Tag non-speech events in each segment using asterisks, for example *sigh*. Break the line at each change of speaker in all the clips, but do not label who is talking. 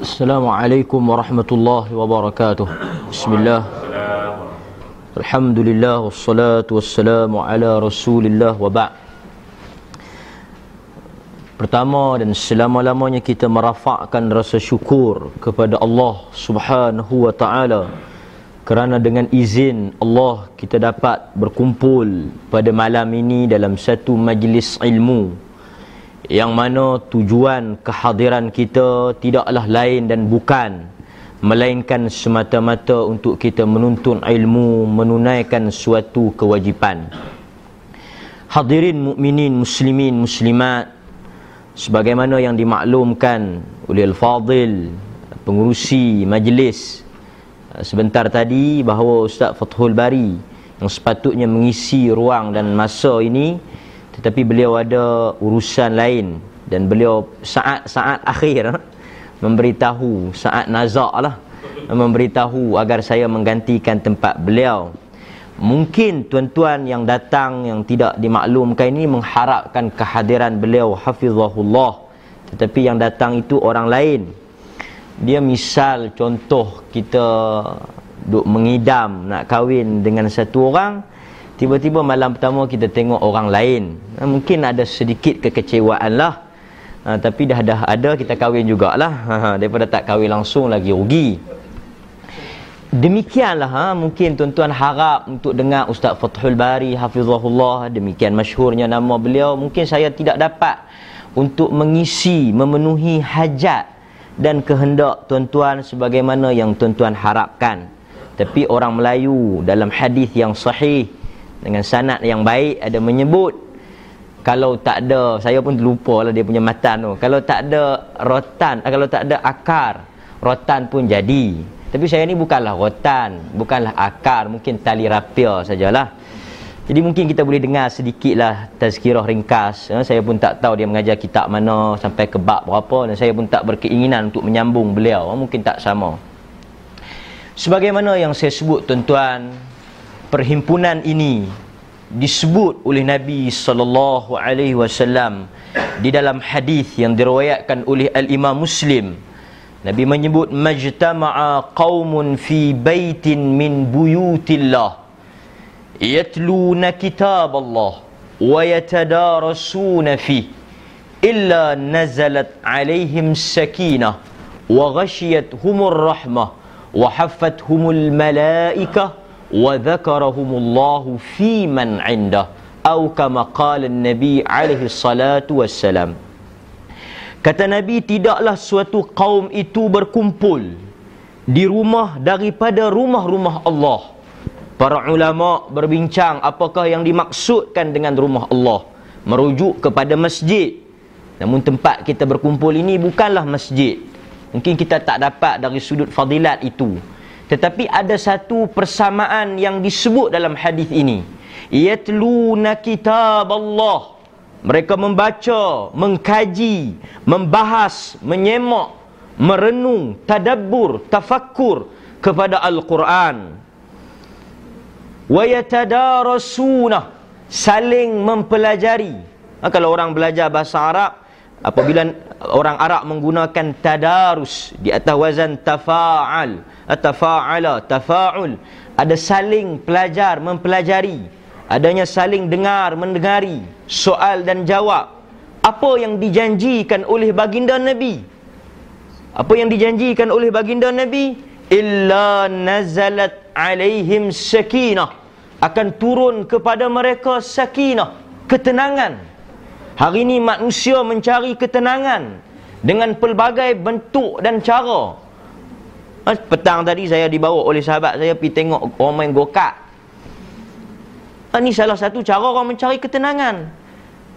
السلام عليكم ورحمة الله وبركاته بسم الله الحمد لله والصلاة والسلام على رسول الله وبعد Pertama dan selama-lamanya kita merafakkan rasa syukur kepada Allah Subhanahu wa taala kerana dengan izin Allah kita dapat berkumpul pada malam ini dalam satu majlis ilmu yang mana tujuan kehadiran kita tidaklah lain dan bukan melainkan semata-mata untuk kita menuntut ilmu menunaikan suatu kewajipan. Hadirin mukminin muslimin muslimat sebagaimana yang dimaklumkan oleh Al-Fadil pengurusi majlis eh, sebentar tadi bahawa Ustaz Fathul Bari yang sepatutnya mengisi ruang dan masa ini tetapi beliau ada urusan lain. Dan beliau saat-saat akhir eh, memberitahu saat nazak lah memberitahu agar saya menggantikan tempat beliau. Mungkin tuan-tuan yang datang yang tidak dimaklumkan ini mengharapkan kehadiran beliau hafizahullah. Tetapi yang datang itu orang lain. Dia misal contoh kita duk mengidam nak kahwin dengan satu orang tiba-tiba malam pertama kita tengok orang lain. Ha, mungkin ada sedikit kekecewaan lah. Ha, tapi dah dah ada kita kahwin jugalah. Ha, ha daripada tak kahwin langsung lagi rugi. Demikianlah ha, mungkin tuan-tuan harap untuk dengar Ustaz Fathul Bari Hafizahullah Demikian masyhurnya nama beliau Mungkin saya tidak dapat untuk mengisi, memenuhi hajat dan kehendak tuan-tuan sebagaimana yang tuan-tuan harapkan Tapi orang Melayu dalam hadis yang sahih Dengan sanad yang baik ada menyebut Kalau tak ada, saya pun lupa lah dia punya matan tu Kalau tak ada rotan, kalau tak ada akar Rotan pun jadi tapi saya ni bukanlah rotan, bukanlah akar, mungkin tali rapia sajalah. Jadi mungkin kita boleh dengar sedikitlah tazkirah ringkas. Ya, saya pun tak tahu dia mengajar kitab mana sampai ke bab berapa dan saya pun tak berkeinginan untuk menyambung beliau. Mungkin tak sama. Sebagaimana yang saya sebut tuan-tuan, perhimpunan ini disebut oleh Nabi sallallahu alaihi wasallam di dalam hadis yang diriwayatkan oleh Al-Imam Muslim. Nabi menyebut majtama'a qaumun fi baitin min buyutillah yatluna kitab Allah wa yatadarasuna fi illa nazalat alaihim sakinah wa ghashiyatuhumur rahmah wa haffathumul malaikah wa dhakarahumullahu fi man 'indah atau kama qala an-nabi alaihi salatu wassalam Kata Nabi, tidaklah suatu kaum itu berkumpul di rumah daripada rumah-rumah Allah. Para ulama berbincang apakah yang dimaksudkan dengan rumah Allah. Merujuk kepada masjid. Namun tempat kita berkumpul ini bukanlah masjid. Mungkin kita tak dapat dari sudut fadilat itu. Tetapi ada satu persamaan yang disebut dalam hadis ini. Yatluna kitab Allah. Mereka membaca, mengkaji, membahas, menyemak, merenung, tadabbur, tafakkur kepada Al-Quran. Wa yatadarasuna saling mempelajari. Ha, kalau orang belajar bahasa Arab, apabila orang Arab menggunakan tadarus di atas wazan tafa'al, tafa'ala, tafa'ul, ada saling pelajar, mempelajari. Adanya saling dengar mendengari soal dan jawab. Apa yang dijanjikan oleh baginda nabi? Apa yang dijanjikan oleh baginda nabi? Illa nazalat alaihim sakinah. Akan turun kepada mereka sakinah ketenangan. Hari ini manusia mencari ketenangan dengan pelbagai bentuk dan cara petang tadi saya dibawa oleh sahabat saya pergi tengok orang main gokak ini ha, salah satu cara orang mencari ketenangan.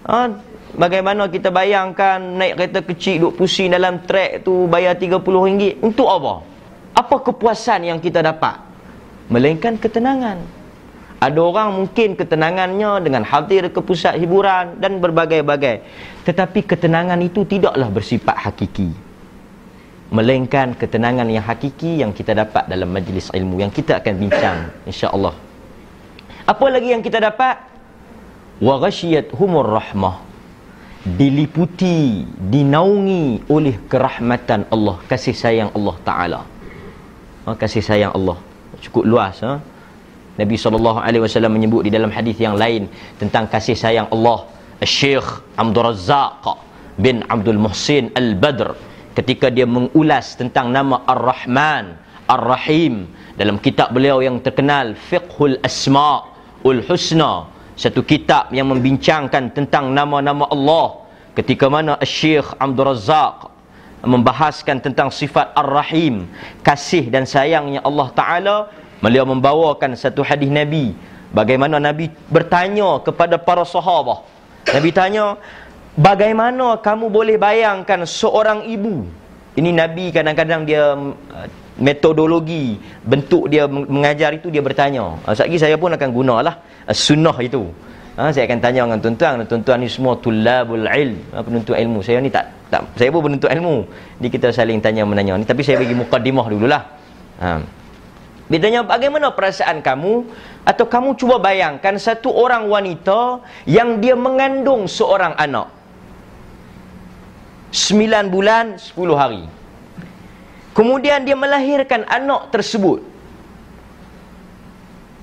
Ha, bagaimana kita bayangkan naik kereta kecil duduk pusing dalam trek tu bayar RM30. Untuk apa? Apa kepuasan yang kita dapat? Melainkan ketenangan. Ada orang mungkin ketenangannya dengan hadir ke pusat hiburan dan berbagai-bagai. Tetapi ketenangan itu tidaklah bersifat hakiki. Melainkan ketenangan yang hakiki yang kita dapat dalam majlis ilmu yang kita akan bincang insya-Allah. Apa lagi yang kita dapat? Wa ghashiyat humur rahmah. diliputi, dinaungi oleh kerahmatan Allah, kasih sayang Allah Taala. Ha, kasih sayang Allah cukup luas ha? Nabi SAW menyebut di dalam hadis yang lain tentang kasih sayang Allah Syekh Abdul Razak bin Abdul Muhsin Al-Badr ketika dia mengulas tentang nama Ar-Rahman Ar-Rahim dalam kitab beliau yang terkenal Fiqhul Asma'ul Husna satu kitab yang membincangkan tentang nama-nama Allah. Ketika mana Syekh Abdul Razak membahaskan tentang sifat Ar-Rahim kasih dan sayangnya Allah Ta'ala Beliau membawakan satu hadis Nabi. Bagaimana Nabi bertanya kepada para sahabat Nabi tanya Bagaimana kamu boleh bayangkan seorang ibu? Ini Nabi kadang-kadang dia uh, Metodologi Bentuk dia mengajar itu dia bertanya. Uh, Sekejap saya pun akan gunalah uh, Sunnah itu. Ha, saya akan tanya dengan tuan-tuan Tuan-tuan ni semua tulabul ilm. Penuntut ilmu. Saya ni tak, tak Saya pun penuntut ilmu. Jadi kita saling tanya menanya ni. Tapi saya bagi mukadimah dululah. Ha. Dia tanya bagaimana perasaan kamu? Atau kamu cuba bayangkan satu orang wanita yang dia mengandung seorang anak. Sembilan bulan, sepuluh hari. Kemudian dia melahirkan anak tersebut.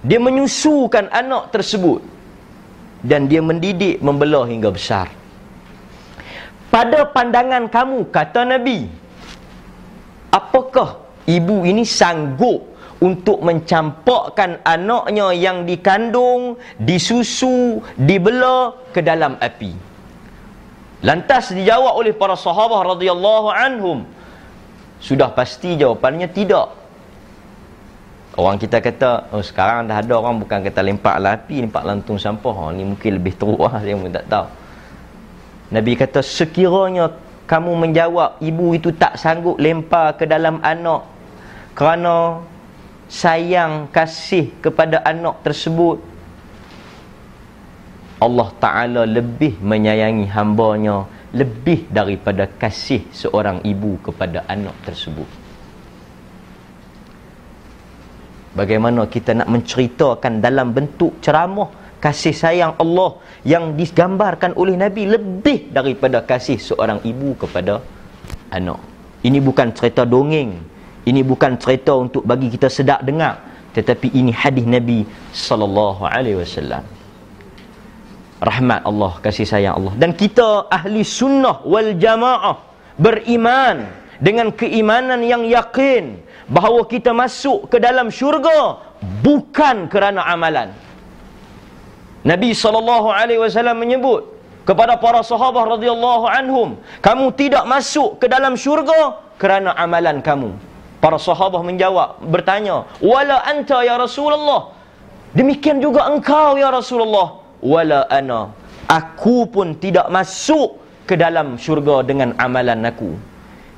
Dia menyusukan anak tersebut. Dan dia mendidik, membelah hingga besar. Pada pandangan kamu, kata Nabi, apakah ibu ini sanggup untuk mencampakkan anaknya yang dikandung, disusu, dibela ke dalam api. Lantas dijawab oleh para sahabat radhiyallahu anhum. Sudah pasti jawapannya tidak. Orang kita kata, oh sekarang dah ada orang bukan kata lempak lah api, lempak lantung sampah. Oh, ni mungkin lebih teruk lah, *laughs* saya pun tak tahu. Nabi kata, sekiranya kamu menjawab, ibu itu tak sanggup lempar ke dalam anak kerana sayang kasih kepada anak tersebut Allah Ta'ala lebih menyayangi hambanya lebih daripada kasih seorang ibu kepada anak tersebut. Bagaimana kita nak menceritakan dalam bentuk ceramah kasih sayang Allah yang digambarkan oleh Nabi lebih daripada kasih seorang ibu kepada anak? Ini bukan cerita dongeng. Ini bukan cerita untuk bagi kita sedap dengar, tetapi ini hadis Nabi sallallahu alaihi wasallam. Rahmat Allah, kasih sayang Allah. Dan kita ahli sunnah wal jamaah beriman dengan keimanan yang yakin bahawa kita masuk ke dalam syurga bukan kerana amalan. Nabi sallallahu alaihi wasallam menyebut kepada para sahabat radhiyallahu anhum, kamu tidak masuk ke dalam syurga kerana amalan kamu. Para sahabat menjawab, bertanya, "Wala anta ya Rasulullah?" Demikian juga engkau ya Rasulullah. "Wala ana." Aku pun tidak masuk ke dalam syurga dengan amalan aku.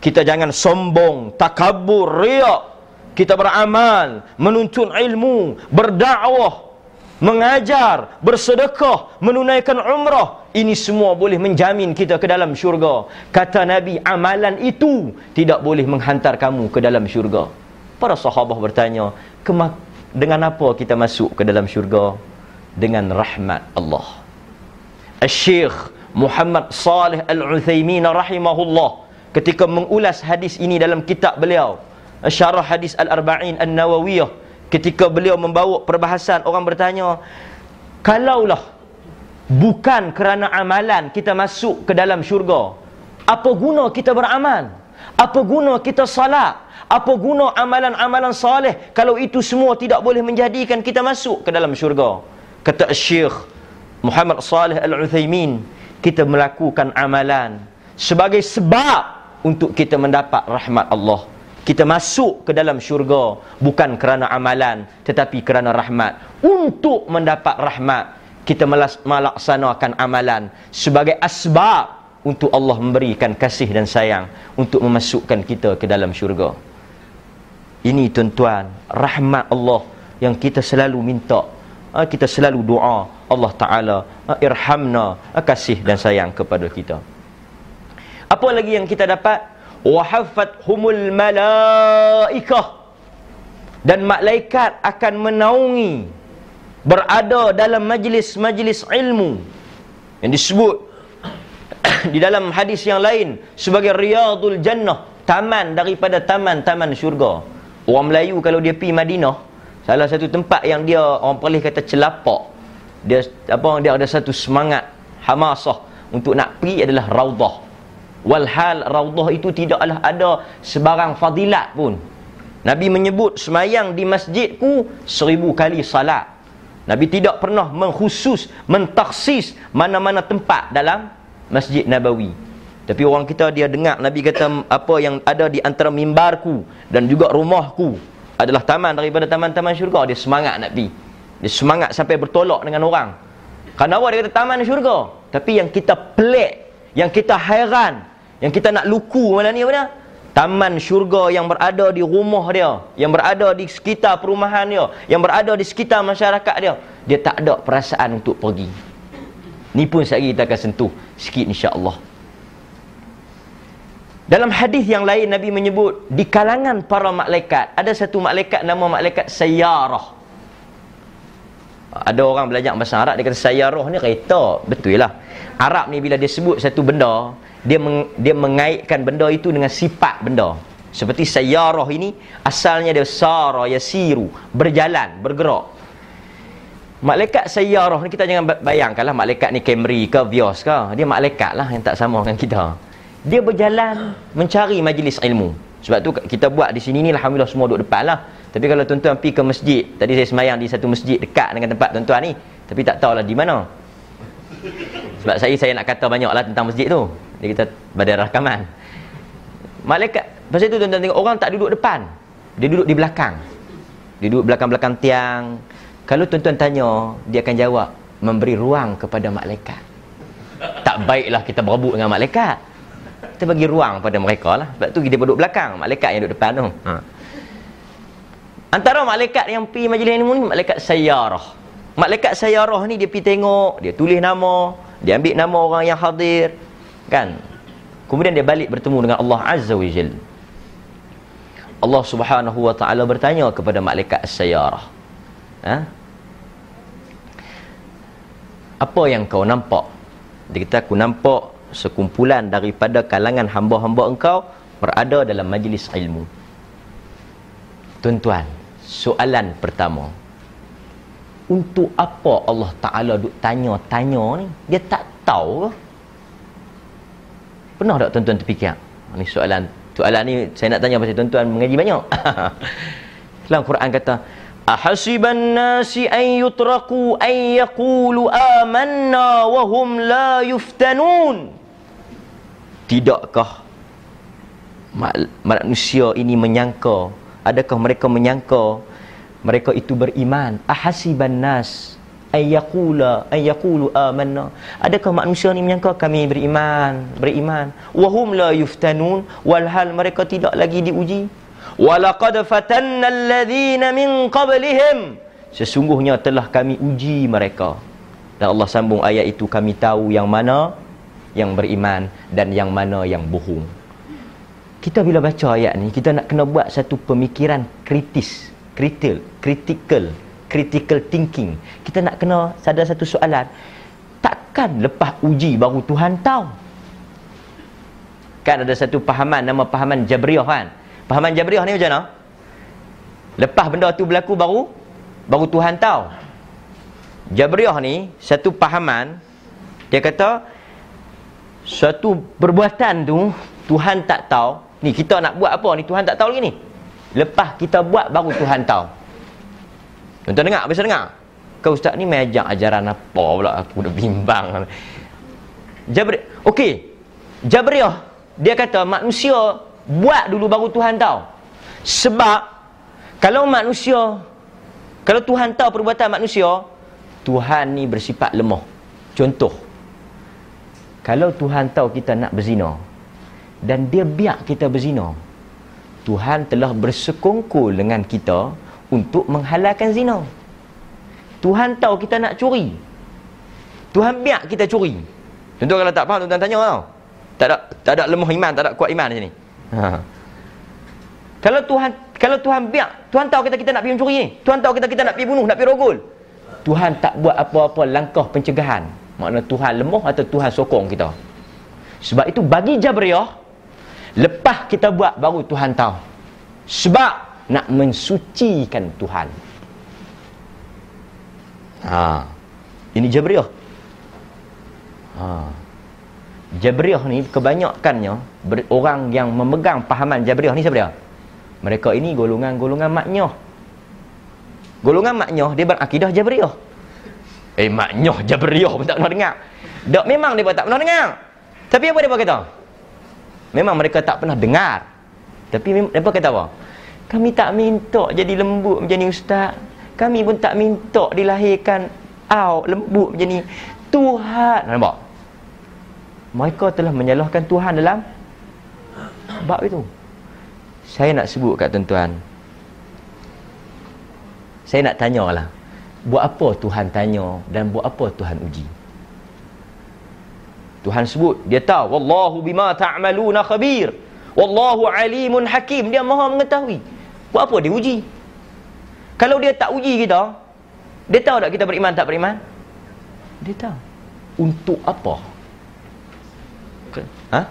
Kita jangan sombong, takabur, riak. Kita beramal, menuntut ilmu, berdakwah, mengajar, bersedekah, menunaikan umrah, ini semua boleh menjamin kita ke dalam syurga. Kata Nabi, amalan itu tidak boleh menghantar kamu ke dalam syurga. Para sahabat bertanya, dengan apa kita masuk ke dalam syurga? Dengan rahmat Allah. Al-Syeikh Muhammad Salih Al-Uthaymin rahimahullah ketika mengulas hadis ini dalam kitab beliau, Syarah Hadis Al-Arba'in An-Nawawiyah, ketika beliau membawa perbahasan orang bertanya kalaulah bukan kerana amalan kita masuk ke dalam syurga apa guna kita beramal? Apa guna kita salat? Apa guna amalan-amalan saleh? Kalau itu semua tidak boleh menjadikan kita masuk ke dalam syurga kata syekh Muhammad Salih Al-Uthaymin kita melakukan amalan sebagai sebab untuk kita mendapat rahmat Allah. Kita masuk ke dalam syurga bukan kerana amalan tetapi kerana rahmat. Untuk mendapat rahmat kita melaksanakan amalan sebagai asbab untuk Allah memberikan kasih dan sayang untuk memasukkan kita ke dalam syurga. Ini tuan-tuan rahmat Allah yang kita selalu minta kita selalu doa. Allah Ta'ala ha, irhamna ha, kasih dan sayang kepada kita. Apa lagi yang kita dapat? Humul malaikah. Dan malaikat akan menaungi berada dalam majlis-majlis ilmu. Yang disebut *coughs* di dalam hadis yang lain sebagai riyadul jannah taman daripada taman-taman syurga. Orang Melayu kalau dia pergi Madinah salah satu tempat yang dia orang perlis kata celapak dia apa dia ada satu semangat hamasah untuk nak pergi adalah raudah walhal raudah itu tidaklah ada sebarang fadilat pun. Nabi menyebut semayang di masjidku seribu kali salat. Nabi tidak pernah mengkhusus mentaksis mana-mana tempat dalam Masjid Nabawi. Tapi orang kita dia dengar Nabi kata apa yang ada di antara mimbarku dan juga rumahku adalah taman daripada taman-taman syurga. Dia semangat nak pergi. Dia semangat sampai bertolak dengan orang. Kerana awak dia kata taman syurga. Tapi yang kita pelik, yang kita hairan, yang kita nak luku mana ni apa Taman syurga yang berada di rumah dia, yang berada di sekitar perumahan dia, yang berada di sekitar masyarakat dia. Dia tak ada perasaan untuk pergi. Ni pun sekali kita akan sentuh sikit insya-Allah. Dalam hadis yang lain Nabi menyebut di kalangan para malaikat ada satu malaikat nama malaikat Sayyarah. Ada orang belajar bahasa Arab dia kata Sayyarah ni kereta. Betul lah. Arab ni bila dia sebut satu benda, dia meng, dia mengaitkan benda itu dengan sifat benda. Seperti Sayyarah ini asalnya dia sara yasiru, berjalan, bergerak. Malaikat sayyarah ni kita jangan bayangkanlah malaikat ni Camry ke Vios ke. Dia malaikat lah yang tak sama dengan kita. Dia berjalan mencari majlis ilmu. Sebab tu kita buat di sini ni Alhamdulillah semua duduk depan lah. Tapi kalau tuan-tuan pergi ke masjid. Tadi saya semayang di satu masjid dekat dengan tempat tuan-tuan ni. Tapi tak tahulah di mana. Sebab saya saya nak kata banyak lah tentang masjid tu. Dia kita pada rakaman. Malaikat. Pasal tu tuan-tuan tengok orang tak duduk depan. Dia duduk di belakang. Dia duduk belakang-belakang tiang. Kalau tuan-tuan tanya, dia akan jawab memberi ruang kepada malaikat. Tak baiklah kita berebut dengan malaikat. Kita bagi ruang pada mereka lah. Sebab tu dia duduk belakang, malaikat yang duduk depan tu. Ha. Antara malaikat yang pergi majlis ilmu ni malaikat sayyarah. Malaikat sayyarah ni dia pergi tengok, dia tulis nama, dia ambil nama orang yang hadir, kan? Kemudian dia balik bertemu dengan Allah Azza wa Jalla. Allah Subhanahu wa taala bertanya kepada malaikat sayyarah. Ha? apa yang kau nampak dia kata aku nampak sekumpulan daripada kalangan hamba-hamba engkau berada dalam majlis ilmu. Tuan-tuan soalan pertama. Untuk apa Allah Ta'ala duk tanya-tanya ni? Dia tak tahu ke? Pernah tak tuan-tuan terfikir? Ni soalan soalan ni saya nak tanya pasal tuan-tuan mengaji banyak. *laughs* Dalam Quran kata Ahasiban nasi an yutraku an yaqulu amanna wa hum la yuftanun. Tidakkah manusia ini menyangka? Adakah mereka menyangka mereka itu beriman? Ahasiban nas ay yaqula ay yaqulu amanna. Adakah manusia ini menyangka kami beriman beriman? Wa hum la yuftanun walhal mereka tidak lagi diuji. Walaqad fatanna alladhina min qablihim. Sesungguhnya telah kami uji mereka. Dan Allah sambung ayat itu kami tahu yang mana yang beriman dan yang mana yang bohong. Kita bila baca ayat ni kita nak kena buat satu pemikiran kritis, critical, critical, critical thinking. Kita nak kena sadar satu soalan. Takkan lepas uji baru Tuhan tahu? Kan ada satu pahaman nama pahaman Jabriyah kan? Pahaman Jabriyah ni macam mana? Lepas benda tu berlaku baru baru Tuhan tahu. Jabriyah ni satu pahaman dia kata satu perbuatan tu Tuhan tak tahu. Ni kita nak buat apa ni Tuhan tak tahu lagi ni. Lepas kita buat baru Tuhan tahu. Tuan-tuan dengar, bisa dengar? Kau ustaz ni main ajak ajaran apa pula aku dah bimbang. Jabriyah. Okey. Jabriyah dia kata manusia buat dulu baru Tuhan tahu sebab kalau manusia kalau Tuhan tahu perbuatan manusia Tuhan ni bersifat lemah contoh kalau Tuhan tahu kita nak berzina dan dia biar kita berzina Tuhan telah bersekongkol dengan kita untuk menghalalkan zina Tuhan tahu kita nak curi Tuhan biar kita curi contoh kalau tak faham tuan tanya tau tak ada tak ada lemah iman tak ada kuat iman di sini Ha. Kalau Tuhan kalau Tuhan biar Tuhan tahu kita kita nak pergi mencuri ni. Tuhan tahu kita kita nak pergi bunuh, nak pergi rogol. Tuhan tak buat apa-apa langkah pencegahan. Makna Tuhan lemah atau Tuhan sokong kita. Sebab itu bagi Jabriyah, lepas kita buat baru Tuhan tahu. Sebab nak mensucikan Tuhan. Ha. Ini Jabriyah. Ha. Jabriyah ni kebanyakannya orang yang memegang pahaman Jabriyah ni siapa dia? Mereka ini golongan-golongan maknyoh. Golongan maknyoh dia berakidah Jabriyah. Eh maknyoh Jabriyah pun tak pernah dengar. Dok memang dia tak pernah dengar. Tapi apa dia kata? Memang mereka tak pernah dengar. Tapi mereka kata apa? Kami tak minta jadi lembut macam ni ustaz. Kami pun tak minta dilahirkan au lembut macam ni. Tuhan, nampak? Mereka telah menyalahkan Tuhan dalam bab itu. Saya nak sebut kat tuan-tuan. Saya nak tanyalah. Buat apa Tuhan tanya dan buat apa Tuhan uji? Tuhan sebut dia tahu wallahu bima ta'maluna khabir. Wallahu alimun hakim. Dia maha mengetahui. Buat apa dia uji? Kalau dia tak uji kita dia tahu tak kita beriman tak beriman? Dia tahu. Untuk apa? Ha?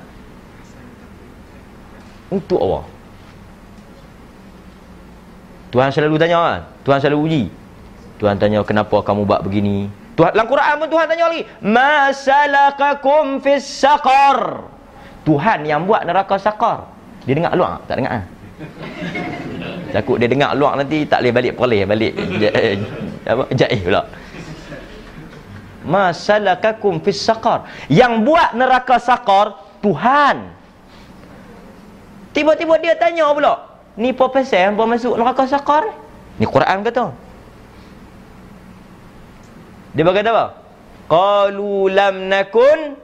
Untuk apa Tuhan selalu tanya kan? Tuhan selalu uji Tuhan tanya kenapa kamu buat begini Tuhan dalam Quran pun Tuhan tanya lagi, "Masalakakum fis saqar?" Tuhan yang buat neraka saqar. Dia dengar luak tak dengar? Takut dia dengar luak nanti tak boleh balik perleh balik. Apa? Jaih pula. Masalakakum fis saqar? Yang buat neraka saqar Tuhan. Tiba-tiba dia tanya pula, "Ni apa pasal hangpa masuk neraka saqar?" Ni Quran kata. Dia berkata apa? Qalu lam nakun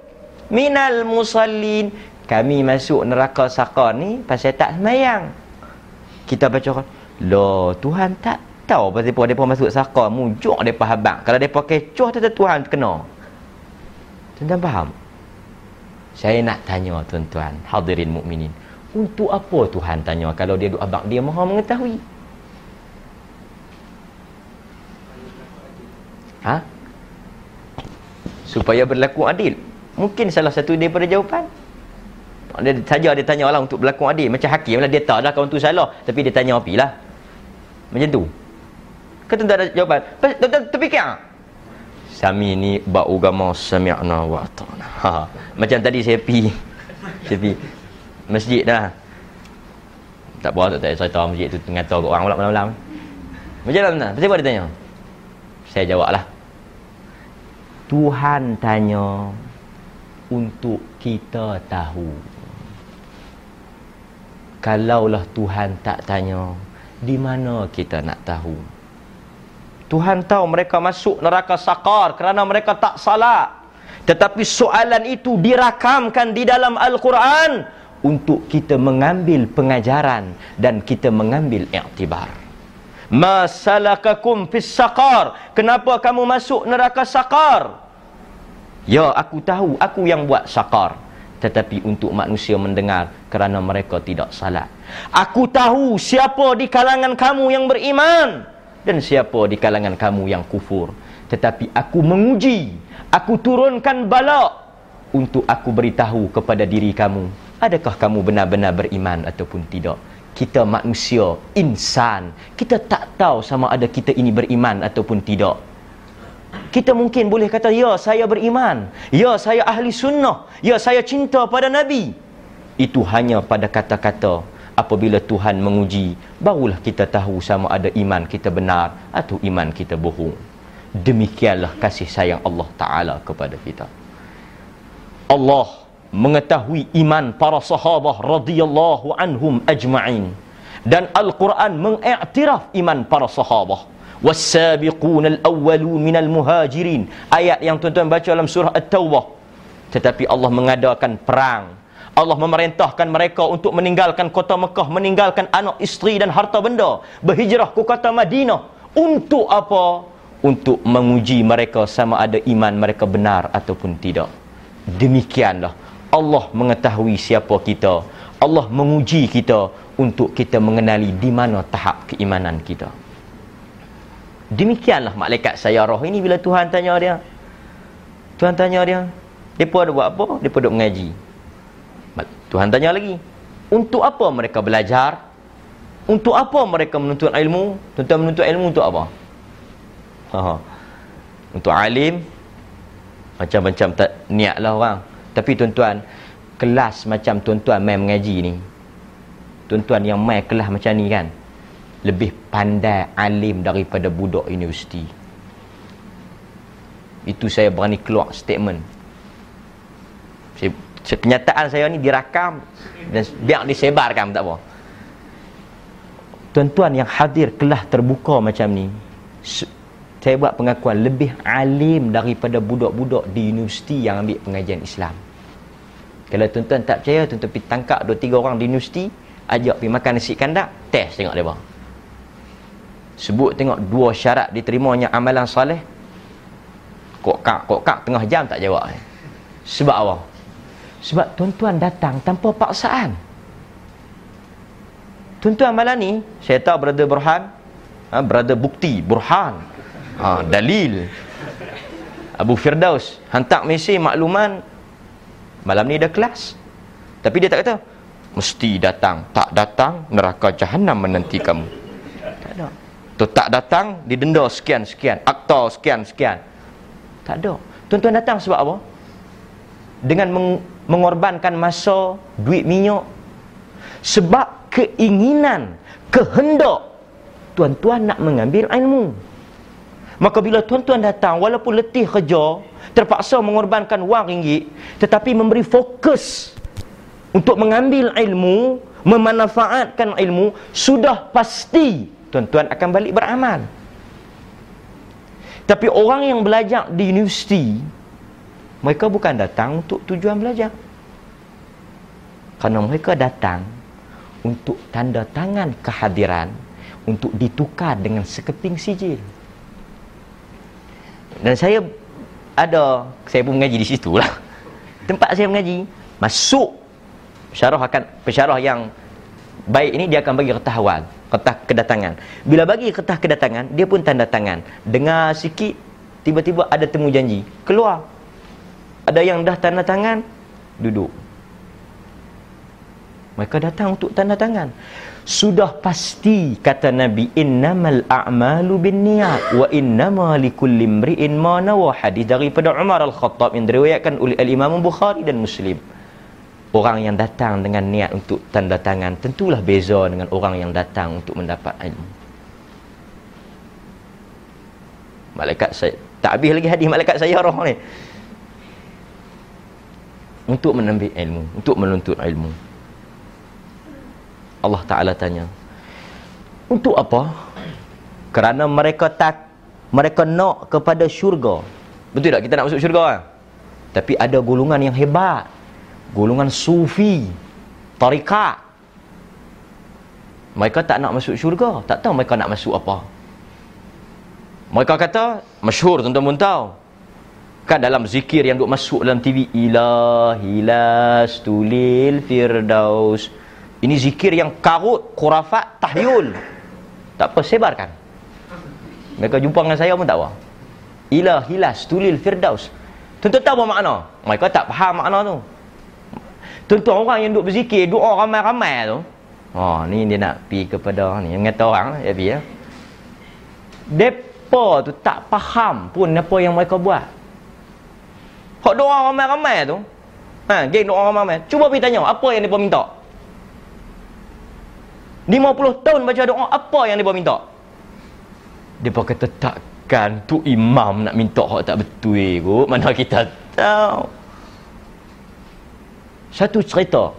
minal musallin. Kami masuk neraka sakar ni pasal tak semayang. Kita baca Loh, Tuhan tak tahu pasal apa depa masuk sakar. Mujuk depa habaq. Kalau depa kecoh tu Tuhan kena. Tuan-tuan faham? Saya nak tanya tuan-tuan, hadirin mukminin. Untuk apa Tuhan tanya kalau dia duk abang dia maha mengetahui? Ha? Supaya berlaku adil. Mungkin salah satu daripada jawapan. Dia saja dia tanya lah untuk berlaku adil. Macam hakim lah dia tahu dah kawan tu salah. Tapi dia tanya api lah. Macam tu. Kan tuan ada jawapan? Tuan terfikir Sami ni bak agama sami'na wa ta'na ha. macam tadi saya pi saya pi masjid dah. Tak apa tak saya tahu masjid tu tengah tahu orang pula malam-malam. Macam mana Kenapa dia tanya? Saya jawab lah Tuhan tanya untuk kita tahu. Kalaulah Tuhan tak tanya, di mana kita nak tahu? Tuhan tahu mereka masuk neraka sakar kerana mereka tak salah. Tetapi soalan itu dirakamkan di dalam Al-Quran untuk kita mengambil pengajaran dan kita mengambil iktibar. Masalakakum fis sakar. Kenapa kamu masuk neraka sakar? Ya, aku tahu aku yang buat sakar. Tetapi untuk manusia mendengar kerana mereka tidak salat. Aku tahu siapa di kalangan kamu yang beriman dan siapa di kalangan kamu yang kufur. Tetapi aku menguji, aku turunkan bala untuk aku beritahu kepada diri kamu, adakah kamu benar-benar beriman ataupun tidak? Kita manusia, insan, kita tak tahu sama ada kita ini beriman ataupun tidak. Kita mungkin boleh kata ya saya beriman. Ya saya ahli sunnah. Ya saya cinta pada nabi. Itu hanya pada kata-kata. Apabila Tuhan menguji barulah kita tahu sama ada iman kita benar atau iman kita bohong. Demikianlah kasih sayang Allah taala kepada kita. Allah mengetahui iman para sahabat radhiyallahu anhum ajma'in. Dan Al-Quran mengiktiraf iman para sahabat was-sabiqun al-awwalun minal muhajirin. Ayat yang tuan-tuan baca dalam surah at-taubah. Tetapi Allah mengadakan perang. Allah memerintahkan mereka untuk meninggalkan kota Mekah meninggalkan anak isteri dan harta benda. Berhijrah ke kota Madinah. Untuk apa? Untuk menguji mereka sama ada iman mereka benar ataupun tidak. Demikianlah Allah mengetahui siapa kita Allah menguji kita untuk kita mengenali di mana tahap keimanan kita Demikianlah malaikat sayarah ini bila Tuhan tanya dia. Tuhan tanya dia, depa ada buat apa? Depa duk mengaji. Tuhan tanya lagi. Untuk apa mereka belajar? Untuk apa mereka menuntut ilmu? Tuan-tuan menuntut ilmu untuk apa? Ha. Untuk alim macam-macam tak niatlah orang. Tapi tuan-tuan, kelas macam tuan-tuan main mengaji ni. Tuan-tuan yang main kelas macam ni kan, lebih pandai alim daripada budak universiti. Itu saya berani keluar statement. Saya, kenyataan saya ni dirakam dan biar disebarkan tak apa tuan-tuan yang hadir kelas terbuka macam ni saya buat pengakuan lebih alim daripada budak-budak di universiti yang ambil pengajian Islam. Kalau tuan-tuan tak percaya tuan-tuan pergi tangkap 2-3 orang di universiti ajak pergi makan nasi kandak test tengok dia bang. Sebut tengok dua syarat diterimanya amalan soleh kok kak kok kak tengah jam tak jawab. Sebab apa? Sebab tuan-tuan datang tanpa paksaan. Tuan-tuan malam ni, saya tahu berada Burhan, ha, berada bukti, Burhan, ha, dalil. Abu Firdaus, hantar mesej makluman, malam ni ada kelas. Tapi dia tak kata, mesti datang. Tak datang, neraka jahanam menanti kamu. Tak ada. Tu tak datang, didenda sekian-sekian. Akta sekian-sekian. Tak ada. Tuan-tuan datang sebab apa? Dengan meng mengorbankan masa, duit minyak sebab keinginan, kehendak tuan-tuan nak mengambil ilmu. Maka bila tuan-tuan datang walaupun letih kerja, terpaksa mengorbankan wang ringgit tetapi memberi fokus untuk mengambil ilmu, memanfaatkan ilmu, sudah pasti tuan-tuan akan balik beramal. Tapi orang yang belajar di universiti mereka bukan datang untuk tujuan belajar. Kerana mereka datang untuk tanda tangan kehadiran untuk ditukar dengan sekeping sijil. Dan saya ada, saya pun mengaji di situ lah. Tempat saya mengaji, masuk syarah akan, pensyarah yang baik ini dia akan bagi kertas awal, kertas kedatangan. Bila bagi kertas kedatangan, dia pun tanda tangan. Dengar sikit, tiba-tiba ada temu janji. Keluar, ada yang dah tanda tangan duduk mereka datang untuk tanda tangan. Sudah pasti kata nabi innamal a'malu binniyat wa innama likulli imri'in ma nawa. Hadis daripada Umar al-Khattab yang diriwayatkan oleh al-Imam Bukhari dan Muslim. Orang yang datang dengan niat untuk tanda tangan tentulah beza dengan orang yang datang untuk mendapat ilmu. Malaikat saya tak habis lagi hadis malaikat saya roh ni. Untuk menambil ilmu, untuk menuntut ilmu. Allah Taala tanya, untuk apa? Kerana mereka tak mereka nak kepada syurga. Betul tak kita nak masuk syurga kan? Tapi ada golongan yang hebat. Golongan sufi, tarikat. Mereka tak nak masuk syurga, tak tahu mereka nak masuk apa. Mereka kata, masyhur tuan-tuan tahu. Kan dalam zikir yang duk masuk dalam TV Ilahilas tulil firdaus Ini zikir yang karut, kurafat, tahyul Tak apa, sebarkan Mereka jumpa dengan saya pun tak apa Ilahilas tulil firdaus Tentu tahu apa makna? Mereka tak faham makna tu Tentu orang yang duk berzikir, doa ramai-ramai tu Oh, ni dia nak pi kepada ni yang kata orang ya pi ya. Depa tu tak faham pun apa yang mereka buat. Hak doa ramai-ramai tu. Ha, geng doa ramai-ramai. Cuba pergi tanya, apa yang dia minta? 50 tahun baca doa, apa yang dia minta? Dia kata takkan tu imam nak minta hak tak betul kot. Mana kita tahu. Satu cerita.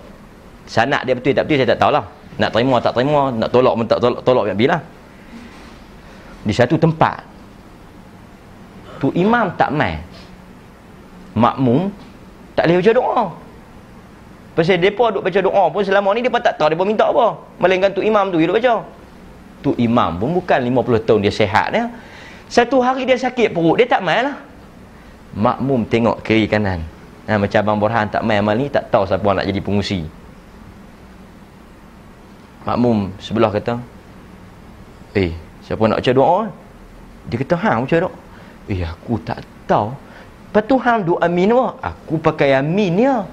Sanak dia betul tak betul saya tak tahulah. Nak terima tak terima, nak tolak pun tak tolak, tolak bila. Di satu tempat. Tu imam tak mai makmum tak boleh baca doa pasal mereka duk baca doa pun selama ni mereka tak tahu mereka minta apa. Melainkan tu imam tu dia duk baca. Tu imam pun bukan 50 tahun dia sehat dia satu hari dia sakit perut dia tak main lah. Makmum tengok kiri kanan. Ha, macam Abang Borhan tak main amal ni tak tahu siapa nak jadi pengusi makmum sebelah kata eh siapa nak baca doa? Dia kata hang baca doa. Eh aku tak tahu. Lepas tu hang duk amin wah. Aku pakai amin ya.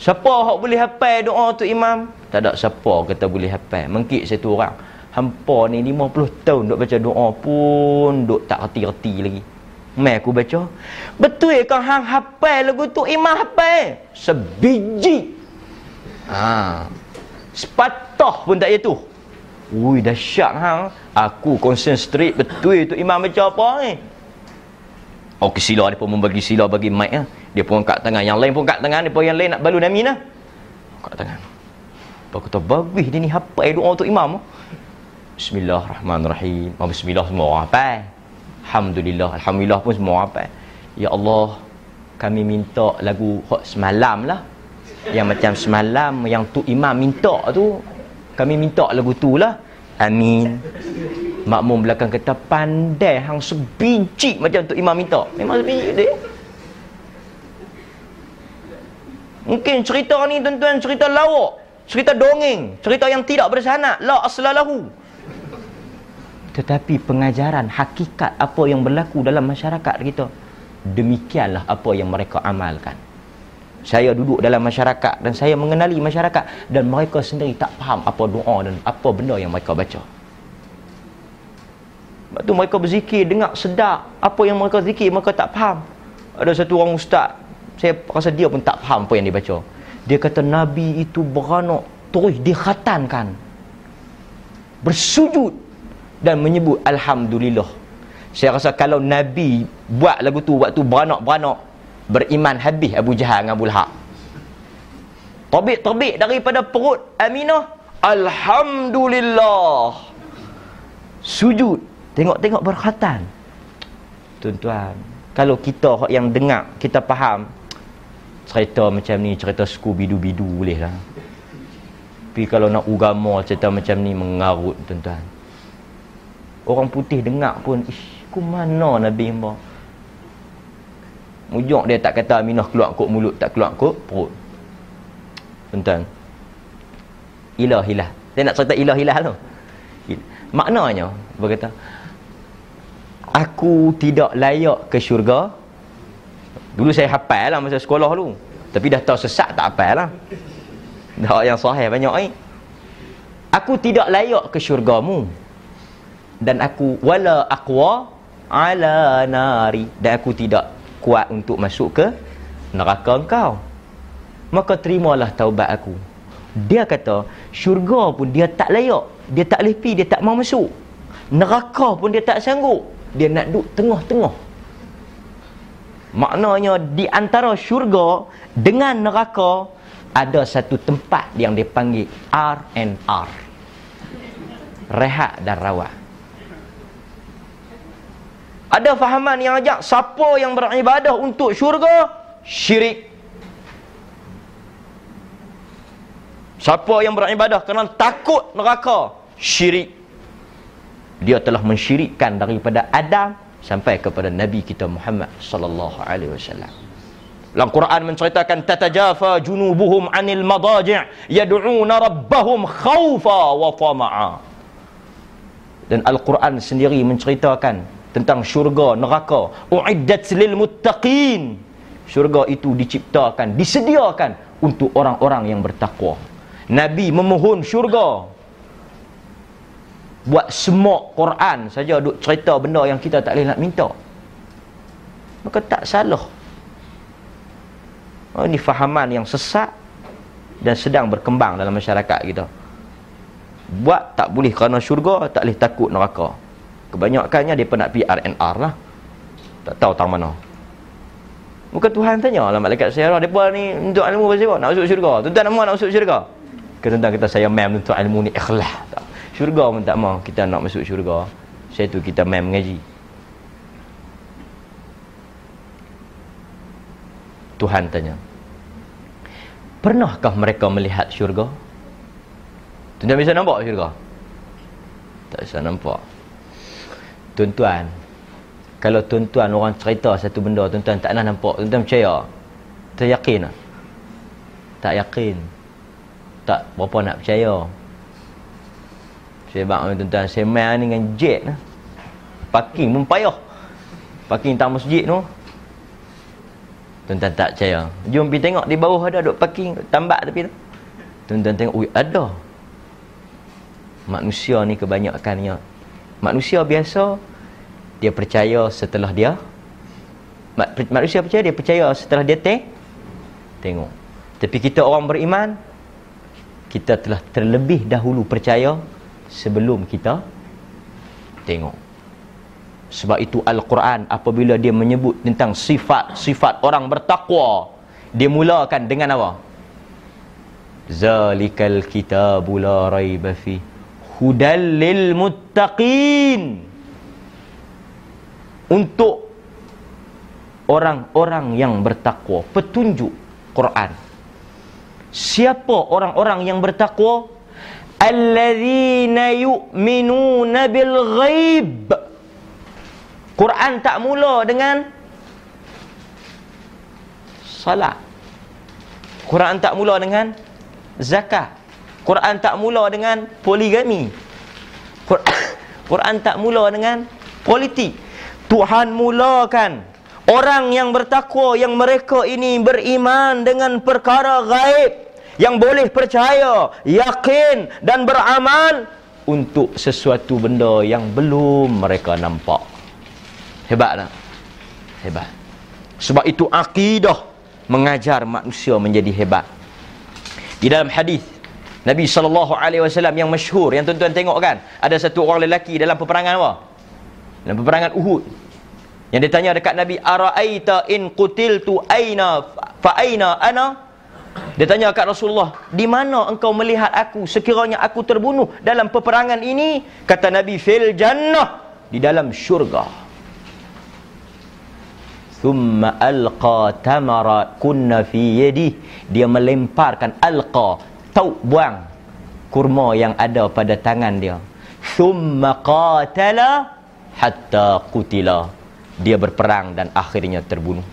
Siapa hak boleh hafal doa tu imam? Tak ada siapa kata boleh hafal. Mengkik satu orang. Hampa ni 50 tahun duk baca doa pun duk tak reti-reti lagi. Mai aku baca. Betul ke hang hafal lagu tu imam hafal? Sebiji. Ha. Sepatah pun tak itu. Ui dahsyat hang. Aku concentrate betul tu imam baca apa ni? Oh sila dia pun membagi sila bagi mic lah. Dia pun angkat tangan. Yang lain pun angkat tangan. Dia pun yang lain nak balun amin lah. Angkat tangan. Lepas kata, bagus dia ni apa doa untuk imam. Bismillahirrahmanirrahim. Oh, Bismillah semua orang apa? Alhamdulillah. Alhamdulillah pun semua apa? Ya Allah, kami minta lagu hot semalam lah. Yang macam semalam, yang tu imam minta tu. Kami minta lagu tu lah. Amin. Makmum belakang kata, pandai hang sebinci macam tu imam minta. Memang sebinci dia. Mungkin cerita ni tuan-tuan cerita lawak, cerita dongeng, cerita yang tidak bersanad, la aslalahu. Tetapi pengajaran hakikat apa yang berlaku dalam masyarakat kita, demikianlah apa yang mereka amalkan. Saya duduk dalam masyarakat dan saya mengenali masyarakat dan mereka sendiri tak faham apa doa dan apa benda yang mereka baca. Sebab tu mereka berzikir, dengar sedap apa yang mereka zikir, mereka tak faham. Ada satu orang ustaz saya rasa dia pun tak faham apa yang dia baca. Dia kata Nabi itu beranak terus dikhatankan bersujud dan menyebut Alhamdulillah. Saya rasa kalau Nabi buat lagu tu waktu beranak-beranak beriman habis Abu Jahal dengan Abu Lahab. Terbit-terbit daripada perut Aminah Alhamdulillah. Sujud tengok-tengok berkhatan. Tuan-tuan kalau kita yang dengar kita faham cerita macam ni cerita suku bidu-bidu boleh lah tapi kalau nak ugama cerita macam ni mengarut tuan-tuan. Orang putih dengar pun ish ku mana Nabi Mbak ujung dia tak kata Aminah keluar kot mulut tak keluar kot perut. Tuan-tuan ilah ilah dia nak cerita ilah ilah tu. Maknanya berkata aku tidak layak ke syurga Dulu saya hafal lah masa sekolah dulu. Tapi dah tahu sesat tak hafal lah. Dah yang sahih banyak ni. Aku tidak layak ke syurgamu. Dan aku wala aqwa ala nari. Dan aku tidak kuat untuk masuk ke neraka engkau. Maka terimalah taubat aku. Dia kata, syurga pun dia tak layak. Dia tak boleh dia tak mau masuk. Neraka pun dia tak sanggup. Dia nak duduk tengah-tengah. Maknanya di antara syurga dengan neraka ada satu tempat yang dipanggil R&R. Rehat dan rawat. Ada fahaman yang ajak siapa yang beribadah untuk syurga syirik. Siapa yang beribadah kerana takut neraka syirik. Dia telah mensyirikkan daripada Adam sampai kepada nabi kita Muhammad sallallahu alaihi wasallam. Dalam Quran menceritakan tatajafa junubuhum anil madaji' yad'una rabbahum khaufa wa tama'a. Dan Al-Quran sendiri menceritakan tentang syurga neraka uiddat lil muttaqin. Syurga itu diciptakan, disediakan untuk orang-orang yang bertakwa. Nabi memohon syurga buat semok Quran saja duk cerita benda yang kita tak boleh nak minta. Maka tak salah. Oh, ini fahaman yang sesat dan sedang berkembang dalam masyarakat kita. Buat tak boleh kerana syurga tak boleh takut neraka. Kebanyakannya dia nak pergi RNR lah. Tak tahu tang mana. Bukan Tuhan tanya lah malaikat saya Dia pun ni untuk ilmu pasal Nak masuk syurga? Tuan-tuan nak masuk syurga? Tuan-tuan kita saya mem untuk ilmu ni ikhlas. tak syurga pun tak mau. Kita nak masuk syurga saya tu kita main mengaji. Tuhan tanya pernahkah mereka melihat syurga? Tuan-tuan bisa nampak syurga? Tak bisa nampak. Tuan-tuan kalau tuan-tuan orang cerita satu benda tuan-tuan tak nak nampak. Tuan-tuan percaya? Tak? Yakin tak yakin. Tak berapa nak percaya Sebab tuan-tuan Saya main dengan jet lah. Parking pun payah Parking tak masjid tu Tuan-tuan tak percaya. Jom pergi tengok di bawah ada duk parking, tambak tepi tu. Tuan-tuan tengok, ui ada. Manusia ni kebanyakannya. Manusia biasa, dia percaya setelah dia. Manusia percaya, dia percaya setelah dia teng tengok. Tapi kita orang beriman, kita telah terlebih dahulu percaya sebelum kita tengok. Sebab itu Al-Quran apabila dia menyebut tentang sifat-sifat orang bertakwa, dia mulakan dengan apa? Zalikal kitabu la raiba fi hudal lil muttaqin. Untuk orang-orang yang bertakwa, petunjuk Quran. Siapa orang-orang yang bertakwa? Alladzina yu'minuna bil ghaib. Quran tak mula dengan salat. Quran tak mula dengan zakat. Quran tak mula dengan poligami. *coughs* Quran tak mula dengan politik. Tuhan mulakan orang yang bertakwa yang mereka ini beriman dengan perkara gaib yang boleh percaya, yakin dan beramal untuk sesuatu benda yang belum mereka nampak. Hebat tak? Hebat. Sebab itu akidah mengajar manusia menjadi hebat. Di dalam hadis Nabi sallallahu alaihi wasallam yang masyhur yang tuan-tuan tengok kan, ada satu orang lelaki dalam peperangan apa? Dalam peperangan Uhud. Yang dia tanya dekat Nabi, "Araaita in qutiltu aina fa aina ana?" Dia tanya dekat Rasulullah, "Di mana engkau melihat aku sekiranya aku terbunuh dalam peperangan ini?" Kata Nabi, "Fil jannah." Di dalam syurga thumma alqa tamara kunna fi yadi dia melemparkan alqa tau buang kurma yang ada pada tangan dia thumma qatala hatta qutila dia berperang dan akhirnya terbunuh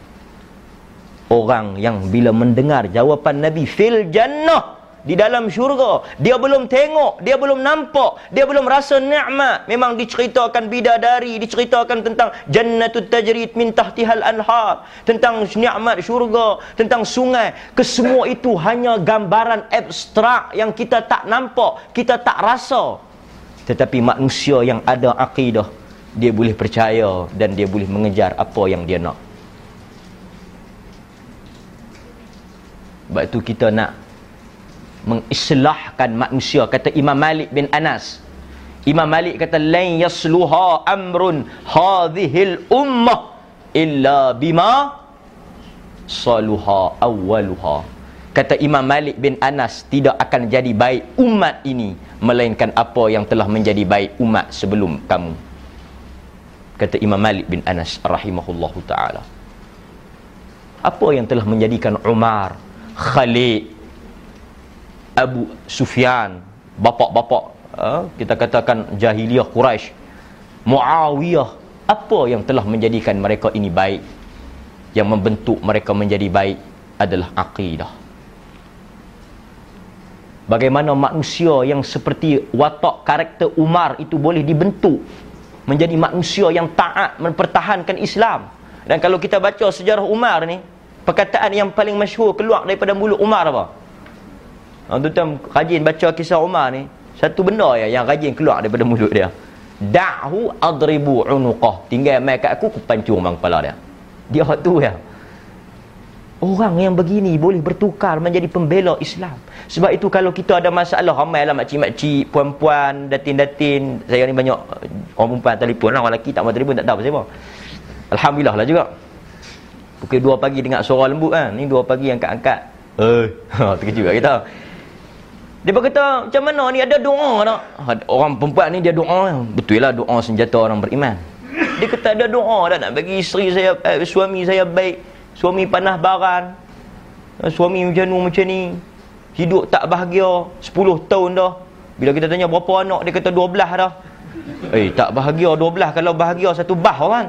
orang yang bila mendengar jawapan nabi fil jannah di dalam syurga dia belum tengok dia belum nampak dia belum rasa nikmat memang diceritakan bidadari diceritakan tentang jannatut tajrid min tahtihal anhar tentang nikmat syurga tentang sungai. Kesemua itu hanya gambaran abstrak yang kita tak nampak kita tak rasa. Tetapi manusia yang ada akidah dia boleh percaya dan dia boleh mengejar apa yang dia nak sebab itu kita nak mengislahkan manusia kata Imam Malik bin Anas. Imam Malik kata lain yasluha amrun hadhil ummah illa bima saluha awwaluha. Kata Imam Malik bin Anas tidak akan jadi baik umat ini melainkan apa yang telah menjadi baik umat sebelum kamu. Kata Imam Malik bin Anas rahimahullahu taala apa yang telah menjadikan Umar Khalid Abu Sufyan bapak-bapak uh, kita katakan jahiliyah Quraisy Muawiyah apa yang telah menjadikan mereka ini baik? Yang membentuk mereka menjadi baik adalah akidah. Bagaimana manusia yang seperti watak karakter Umar itu boleh dibentuk menjadi manusia yang taat mempertahankan Islam? Dan kalau kita baca sejarah Umar ni perkataan yang paling masyhur keluar daripada mulut Umar apa Ha, tuan rajin baca kisah Umar ni. Satu benda ya yang rajin keluar daripada mulut dia. Da'hu adribu unuqah. Tinggal mai kat aku, aku pancung bang kepala dia. Dia tu ya. Orang yang begini boleh bertukar menjadi pembela Islam. Sebab itu kalau kita ada masalah ramai lah makcik-makcik, puan-puan, datin-datin. Saya ni banyak orang perempuan telefon lah. Orang lelaki tak mahu telefon, tak tahu apa. Alhamdulillah lah juga. Pukul 2 pagi dengar suara lembut kan. Ni 2 pagi angkat-angkat. Eh, *laughs* ha, terkejut kat kita. Dia berkata, macam mana ni ada doa tak? Orang perempuan ni dia doa. Betul lah doa senjata orang beriman. Dia kata ada doa tak nak bagi isteri saya, eh, suami saya baik. Suami panah baran. Eh, suami macam ni, macam ni. Hidup tak bahagia. 10 tahun dah. Bila kita tanya berapa anak, dia kata 12 dah. Eh, tak bahagia 12. Kalau bahagia satu bah kan.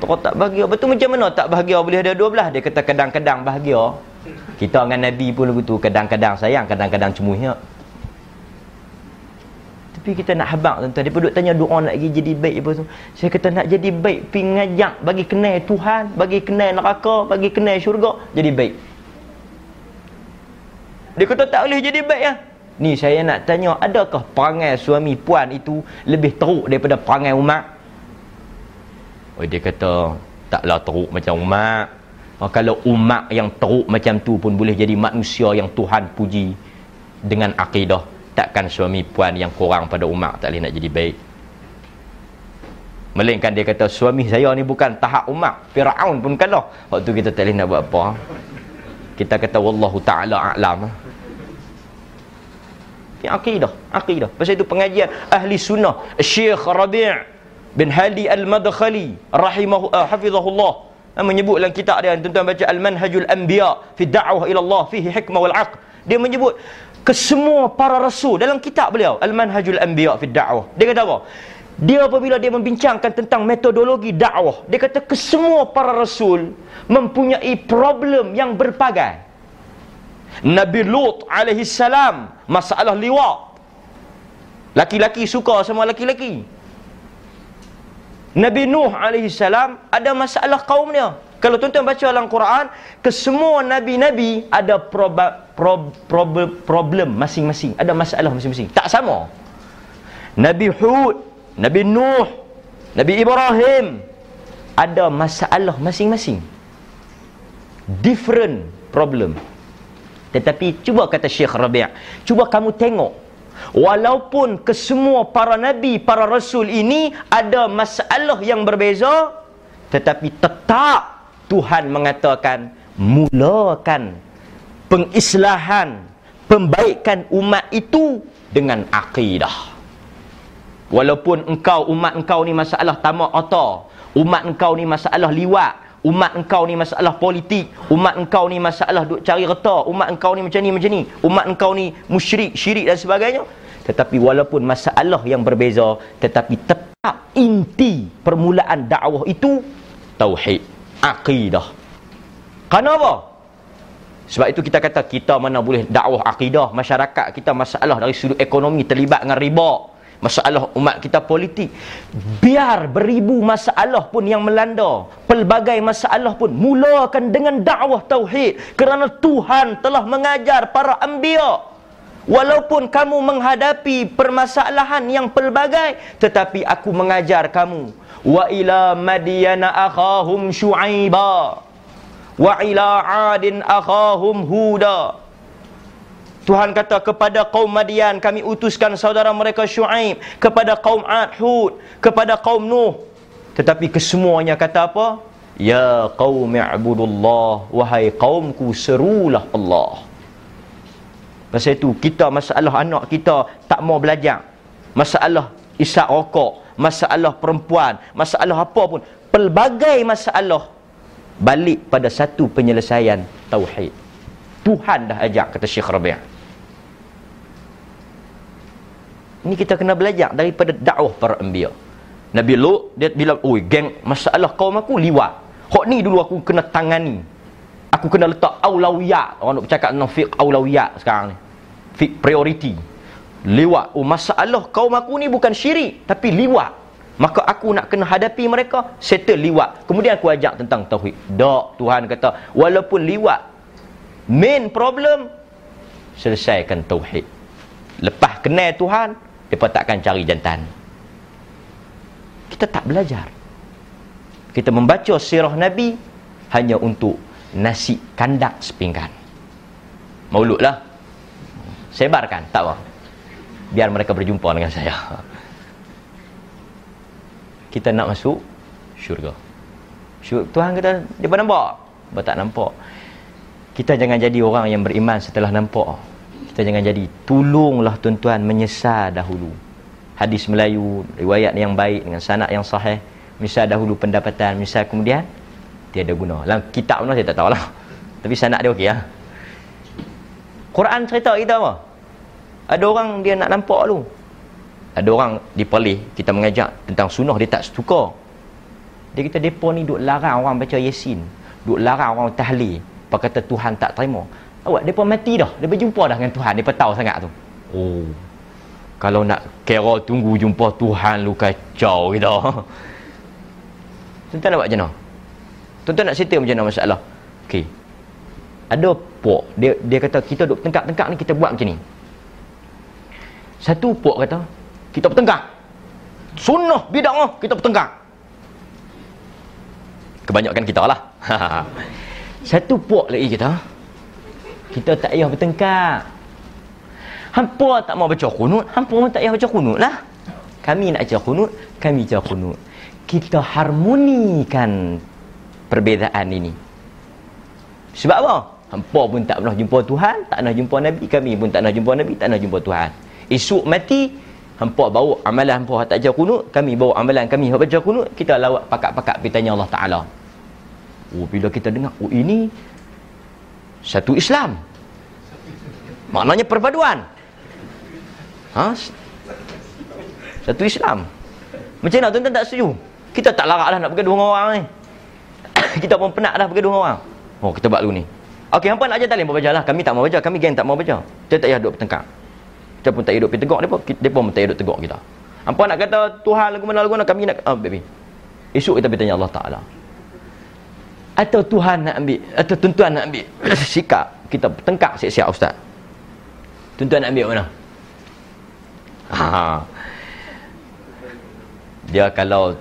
Kalau tak bahagia. Betul macam mana tak bahagia boleh ada 12? Dia kata kadang-kadang bahagia. Kita dengan Nabi pun begitu kadang-kadang sayang, kadang-kadang cemuhnya. Tapi kita nak habaq tuan-tuan. Dia duduk tanya doa nak jadi baik apa tu. Saya kata nak jadi baik, pergi ngajak bagi kenal Tuhan, bagi kenal neraka, bagi kenal syurga, jadi baik. Dia kata tak boleh jadi baik ah. Ni saya nak tanya, adakah perangai suami puan itu lebih teruk daripada perangai umat? Oh dia kata, taklah teruk macam umat. Oh, kalau umat yang teruk macam tu pun boleh jadi manusia yang Tuhan puji dengan akidah takkan suami puan yang kurang pada umat tak boleh nak jadi baik. Melainkan dia kata suami saya ni bukan tahap umat Fir'aun pun kalah. Waktu kita tak boleh nak buat apa kita kata wallahu ta'ala a'lam. Ini akidah akidah. Pasal itu pengajian ahli sunnah Syekh Rabi' bin Hadi Al-Madkhali rahimahu uh, hafizahullah menyebut dalam kitab dia tuan-tuan baca Al-Manhajul Anbiya fi da'wah ila Allah fihi hikmah wal 'aql dia menyebut ke semua para rasul dalam kitab beliau Al-Manhajul Anbiya fi Da'wah. Dia kata apa? Dia apabila dia membincangkan tentang metodologi dakwah, dia kata ke semua para rasul mempunyai problem yang berbagai. Nabi Lut alaihi salam masalah liwat. Laki-laki suka sama laki-laki. Nabi Nuh salam ada masalah kaum dia. Kalau tuan-tuan baca dalam Quran, kesemua nabi-nabi ada proba, prob, prob, problem masing-masing, ada masalah masing-masing. Tak sama. Nabi Hud, Nabi Nuh, Nabi Ibrahim ada masalah masing-masing. Different problem. Tetapi cuba kata Syekh Rabi', cuba kamu tengok walaupun kesemua para nabi, para rasul ini ada masalah yang berbeza tetapi tetap Tuhan mengatakan mulakan pengislahan pembaikan umat itu dengan akidah. Walaupun engkau umat engkau ni masalah tamak otor umat engkau ni masalah liwat umat engkau ni masalah politik umat engkau ni masalah duk cari reta umat engkau ni macam ni macam ni umat engkau ni musyrik syirik dan sebagainya tetapi walaupun masalah yang berbeza tetapi tetap inti permulaan dakwah itu tauhid akidah. Kenapa? Sebab itu kita kata kita mana boleh dakwah akidah masyarakat kita masalah dari sudut ekonomi terlibat dengan riba. Masalah umat kita politik. Biar beribu masalah pun yang melanda. Pelbagai masalah pun mulakan dengan dakwah tauhid. Kerana Tuhan telah mengajar para anbiya. Walaupun kamu menghadapi permasalahan yang pelbagai. Tetapi aku mengajar kamu wa ila madyana akhahum syuaiba wa ila adin akhahum huda Tuhan kata kepada kaum Madian kami utuskan saudara mereka Syuaib kepada kaum Ad Hud kepada kaum Nuh. Tetapi kesemuanya kata apa? Ya qaum i'budullah wahai kaumku serulah Allah. Pasal itu kita masalah anak kita tak mau belajar. Masalah isap rokok masalah perempuan, masalah apa pun, pelbagai masalah balik pada satu penyelesaian tauhid. Tuhan dah ajak kata Syekh Rabi'. Ini kita kena belajar daripada dakwah para anbiya. Nabi Lut dia bilang, "Oi, geng, masalah kaum aku liwat. Hok ni dulu aku kena tangani. Aku kena letak aulawiyat. Orang nak bercakap tentang fiqh aulawiyat sekarang ni. Fiqh priority liwat oh masalah kaum aku ni bukan syirik tapi liwat maka aku nak kena hadapi mereka settle liwat kemudian aku ajak tentang tauhid dak Tuhan kata walaupun liwat main problem selesaikan tauhid lepas kenal Tuhan depa takkan cari jantan. Kita tak belajar. Kita membaca sirah nabi hanya untuk nasi kandak sepinggan. Mauludlah. Sebarkan tak apa. Biar mereka berjumpa dengan saya. Kita nak masuk syurga. Tuhan kata dia pun nampak? Dia tak nampak? Kita jangan jadi orang yang beriman setelah nampak kita jangan jadi tolonglah tuan-tuan menyesal dahulu. Hadis Melayu riwayat yang baik dengan sanad yang sahih misal dahulu pendapatan. Misal kemudian tiada guna. Dalam kitab mana saya tak tahu lah tapi sanad dia okey lah Quran cerita kita apa? Ada orang dia nak nampak tu. Ada orang dipelih kita mengajak tentang sunnah dia tak suka. Dia kata depa ni duk larang orang baca Yasin, duk larang orang tahlil, apa kata Tuhan tak terima. Awak depa mati dah, dia berjumpa dah dengan Tuhan, depa tahu sangat tu. Oh. kalau nak kira tunggu jumpa Tuhan lu kacau kita. *laughs* Tuan-tuan nak buat macam mana? Tuan-tuan nak settle macam mana masalah? Okey. ada pok dia dia kata kita duk tengkak-tengkak ni kita buat macam ni. Satu pok kata kita bertengkak. Sunnah bid'ah kita bertengkak. Kebanyakan kita lah. *laughs* Satu pok lagi kita kita tak payah bertengkak Hampa tak mau baca kunut, hampa pun tak payah baca kunut lah. Kami nak baca kunut, kami baca kunut. Kita harmonikan perbezaan ini. Sebab apa? Hampa pun tak pernah jumpa Tuhan, tak pernah jumpa Nabi. Kami pun tak pernah jumpa Nabi, tak pernah jumpa Tuhan. Esok mati, hampa bawa amalan hampa tak baca kunut, kami bawa amalan kami baca kunut, kita lawak pakak-pakak pergi tanya Allah Ta'ala. Oh, bila kita dengar, oh ini satu Islam. Maknanya perpaduan. Ha? Satu Islam. Macam mana tuan-tuan tak setuju? Kita tak larak dah nak bergaduh dengan orang ni. *coughs* kita pun penat dah bergaduh dengan orang. Oh, kita buat dulu ni. Okey, hampa nak ajar talim baca lah. Kami tak mau baca, kami geng tak mau baca. Kita tak payah duduk bertengkar. Kita pun tak hidup pergi tegak depa, depa pun tak hidup tegak kita. Hampa nak kata Tuhan lagu mana lagu mana kami nak ah, baby. Esok kita bertanya Allah Taala. Atau Tuhan nak ambil atau tuan-tuan nak ambil *coughs* sikap kita bertengkar siap-siap ustaz. Tuan-tuan nak ambil mana? Ha. Dia kalau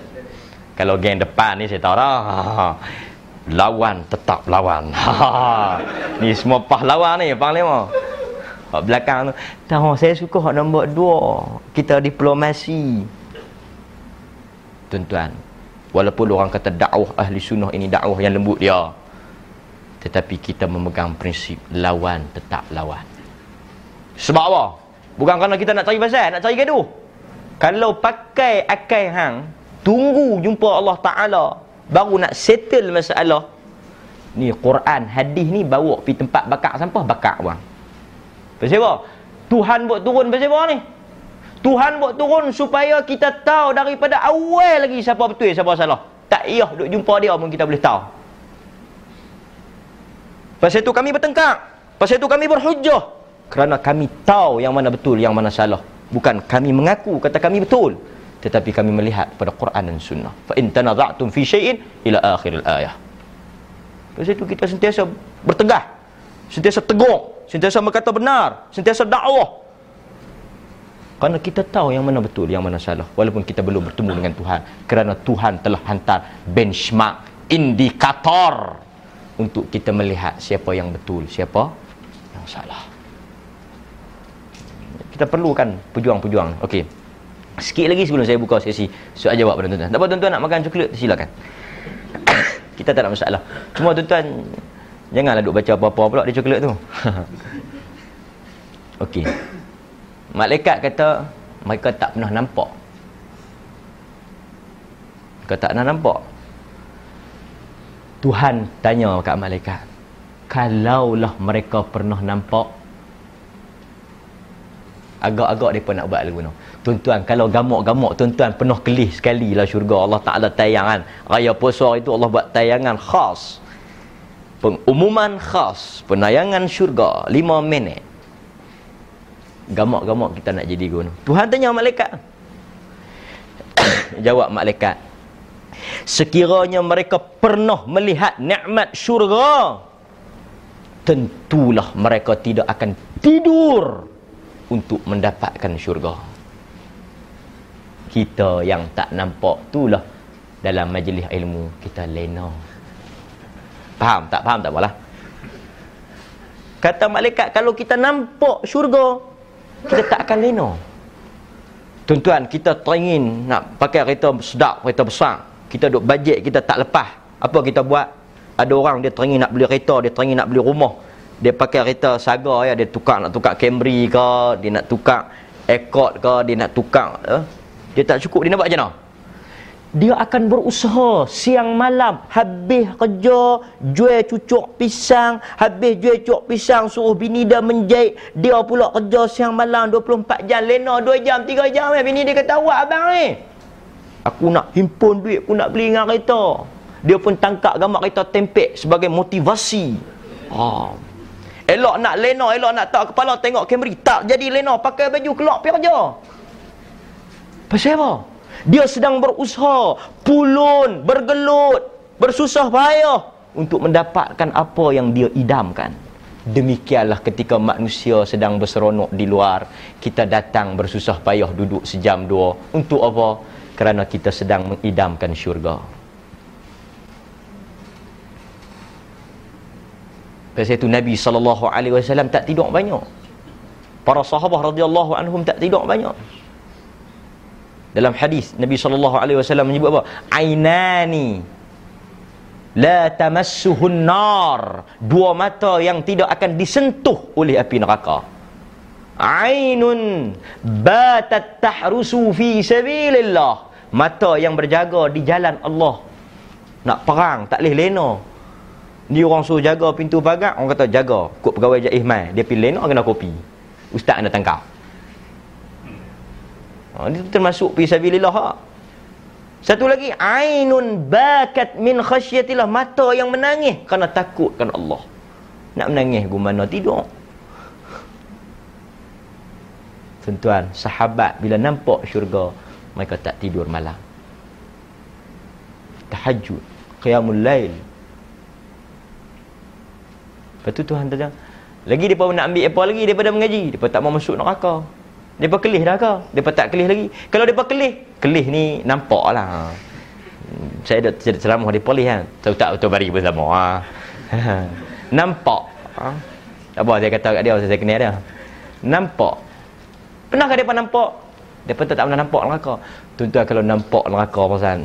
kalau geng depan ni saya tahu dah. Ha. Lawan tetap lawan. Ha. Ni semua pahlawan ni panglima. Hak belakang tu. Tahu saya suka hak nombor dua. Kita diplomasi. Tuan-tuan. Walaupun orang kata dakwah ahli sunnah ini dakwah yang lembut dia. Tetapi kita memegang prinsip lawan tetap lawan. Sebab apa? Bukan kerana kita nak cari pasal, nak cari gaduh. Kalau pakai akal hang, tunggu jumpa Allah Ta'ala, baru nak settle masalah. Ni Quran, hadis ni bawa pergi tempat bakar sampah, bakar bang. Pasal apa? Tuhan buat turun pasal apa ni? Tuhan buat turun supaya kita tahu daripada awal lagi siapa betul, siapa salah. Tak payah duk jumpa dia pun kita boleh tahu. Pasal itu kami bertengkar. Pasal itu kami berhujah. Kerana kami tahu yang mana betul yang mana salah. Bukan kami mengaku kata kami betul. Tetapi kami melihat pada Quran dan Sunnah. Tanaza'tum fi syai'in ila akhir al-ayah Pasal itu kita sentiasa bertegah sentiasa tegur. Sentiasa berkata benar. Sentiasa dakwah kerana kita tahu yang mana betul yang mana salah walaupun kita belum bertemu dengan Tuhan kerana Tuhan telah hantar benchmark indikator untuk kita melihat siapa yang betul siapa yang salah kita perlukan pejuang-pejuang. Okey. Sikit lagi sebelum saya buka sesi soal jawab pada tuan-tuan. Tak apa tuan-tuan nak makan coklat silakan. *coughs* kita tak ada masalah. Cuma tuan-tuan janganlah duk baca apa-apa pula di coklat tu. *laughs* Okey. Malaikat kata mereka tak pernah nampak. Mereka tak pernah nampak. Tuhan tanya kat malaikat. Kalaulah mereka pernah nampak agak-agak mereka nak buat lagu ni tuan-tuan kalau gamuk-gamuk tuan-tuan penuh kelih sekali lah syurga Allah Ta'ala tayangan raya puasa itu Allah buat tayangan khas pengumuman khas penayangan syurga 5 minit gamuk-gamuk kita nak jadi guna Tuhan tanya malaikat. *coughs* Jawab malaikat. Sekiranya mereka pernah melihat nikmat syurga tentulah mereka tidak akan tidur untuk mendapatkan syurga. Kita yang tak nampak itulah dalam majlis ilmu kita lena. Faham tak? Faham tak apalah kata malaikat kalau kita nampak syurga kita tak akan lena tuan-tuan kita teringin nak pakai kereta sedap kereta besar. Kita duk bajet kita tak lepas. Apa kita buat? Ada orang dia teringin nak beli kereta dia teringin nak beli rumah. Dia pakai kereta saga ya. Dia tukar nak tukar Camry ke dia nak tukar Accord ke dia nak tukar eh? dia tak cukup dia nak buat macam mana dia akan berusaha siang malam habis kerja jual cucuk pisang habis jual cucuk pisang suruh bini dia menjahit dia pula kerja siang malam 24 jam lena 2 jam 3 jam eh. bini dia kata awak abang ni aku nak himpun duit aku nak beli dengan kereta dia pun tangkap gambar kereta tempek sebagai motivasi oh. Elok nak lena, elok nak tak kepala tengok Camry. Tak jadi lena, pakai baju keluar pergi kerja. Pasal apa? Dia sedang berusaha, pulun, bergelut, bersusah payah untuk mendapatkan apa yang dia idamkan. Demikianlah ketika manusia sedang berseronok di luar, kita datang bersusah payah duduk sejam dua. Untuk apa? Kerana kita sedang mengidamkan syurga. Pasal itu Nabi sallallahu alaihi wasallam tak tidur banyak. Para sahabat radhiyallahu anhum tak tidur banyak. Dalam hadis Nabi sallallahu alaihi wasallam menyebut apa? Ainani la tamassuhun nar. Dua mata yang tidak akan disentuh oleh api neraka. Ainun batat tahrusu fi sabilillah. Mata yang berjaga di jalan Allah. Nak perang tak leh lena. Ni orang suruh jaga pintu pagar, orang kata jaga. Kok pegawai jaih mai, dia pilih nak kena kopi. Ustaz nak tangkap. Ha, itu termasuk fi sabilillah. Ha. Satu lagi, ainun bakat min khasyatillah, mata yang menangis kerana takut kan Allah. Nak menangis gimana tidur. Tuan-tuan, sahabat bila nampak syurga, mereka tak tidur malam. Tahajud, qiyamul lail, Lepas tu Tuhan kata, lagi depa nak ambil apa lagi daripada mengaji? Depa tak mau masuk neraka. Depa kelih dah ke? Depa tak kelih lagi. Kalau depa kelih, kelih ni nampaklah. Hmm, saya dah cerita ceramah di polis kan. Tahu tak betul bari bersama. Ha. *laughs* Nampak. Ha. Apa saya kata kat dia saya kenal dia. Nampak. Pernahkah depa nampak? Depa tak, pernah nampak neraka. Tuan-tuan kalau nampak neraka pasal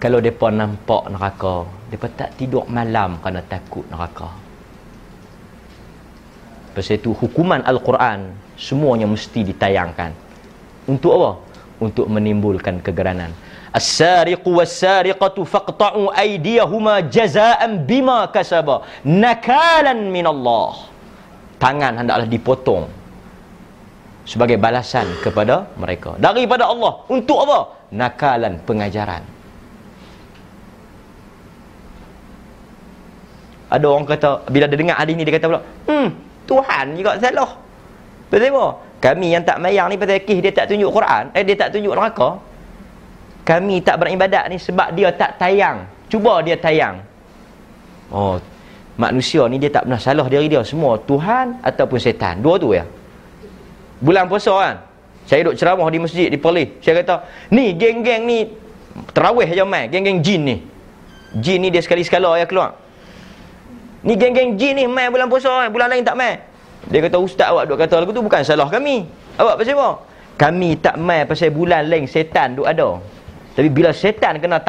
kalau mereka nampak neraka mereka tak tidur malam kerana takut neraka pasal itu hukuman Al-Quran semuanya mesti ditayangkan untuk apa? untuk menimbulkan kegeranan As-sariqu was-sariqatu faqta'u aydiyahuma jazaa'an bima kasaba nakalan min Allah. Tangan hendaklah dipotong sebagai balasan kepada mereka daripada Allah. Untuk apa? Nakalan pengajaran. Ada orang kata bila dia dengar hadis ni dia kata pula, "Hmm, Tuhan juga salah." Betul apa? Kami yang tak mayang ni pasal kih dia tak tunjuk Quran, eh dia tak tunjuk neraka. Kami tak beribadat ni sebab dia tak tayang. Cuba dia tayang. Oh, manusia ni dia tak pernah salah diri dia. Semua Tuhan ataupun setan. Dua tu ya. Bulan puasa kan. Saya duduk ceramah di masjid di Perlis. Saya kata, "Ni geng-geng ni terawih aja mai, geng-geng jin ni." Jin ni dia sekali-sekala ya keluar. Ni geng-geng jin ni main bulan puasa, bulan lain tak main. Dia kata ustaz awak duk kata lagu tu bukan salah kami. Awak pasal apa? Kami tak main pasal bulan lain setan duk ada. Tapi bila setan kena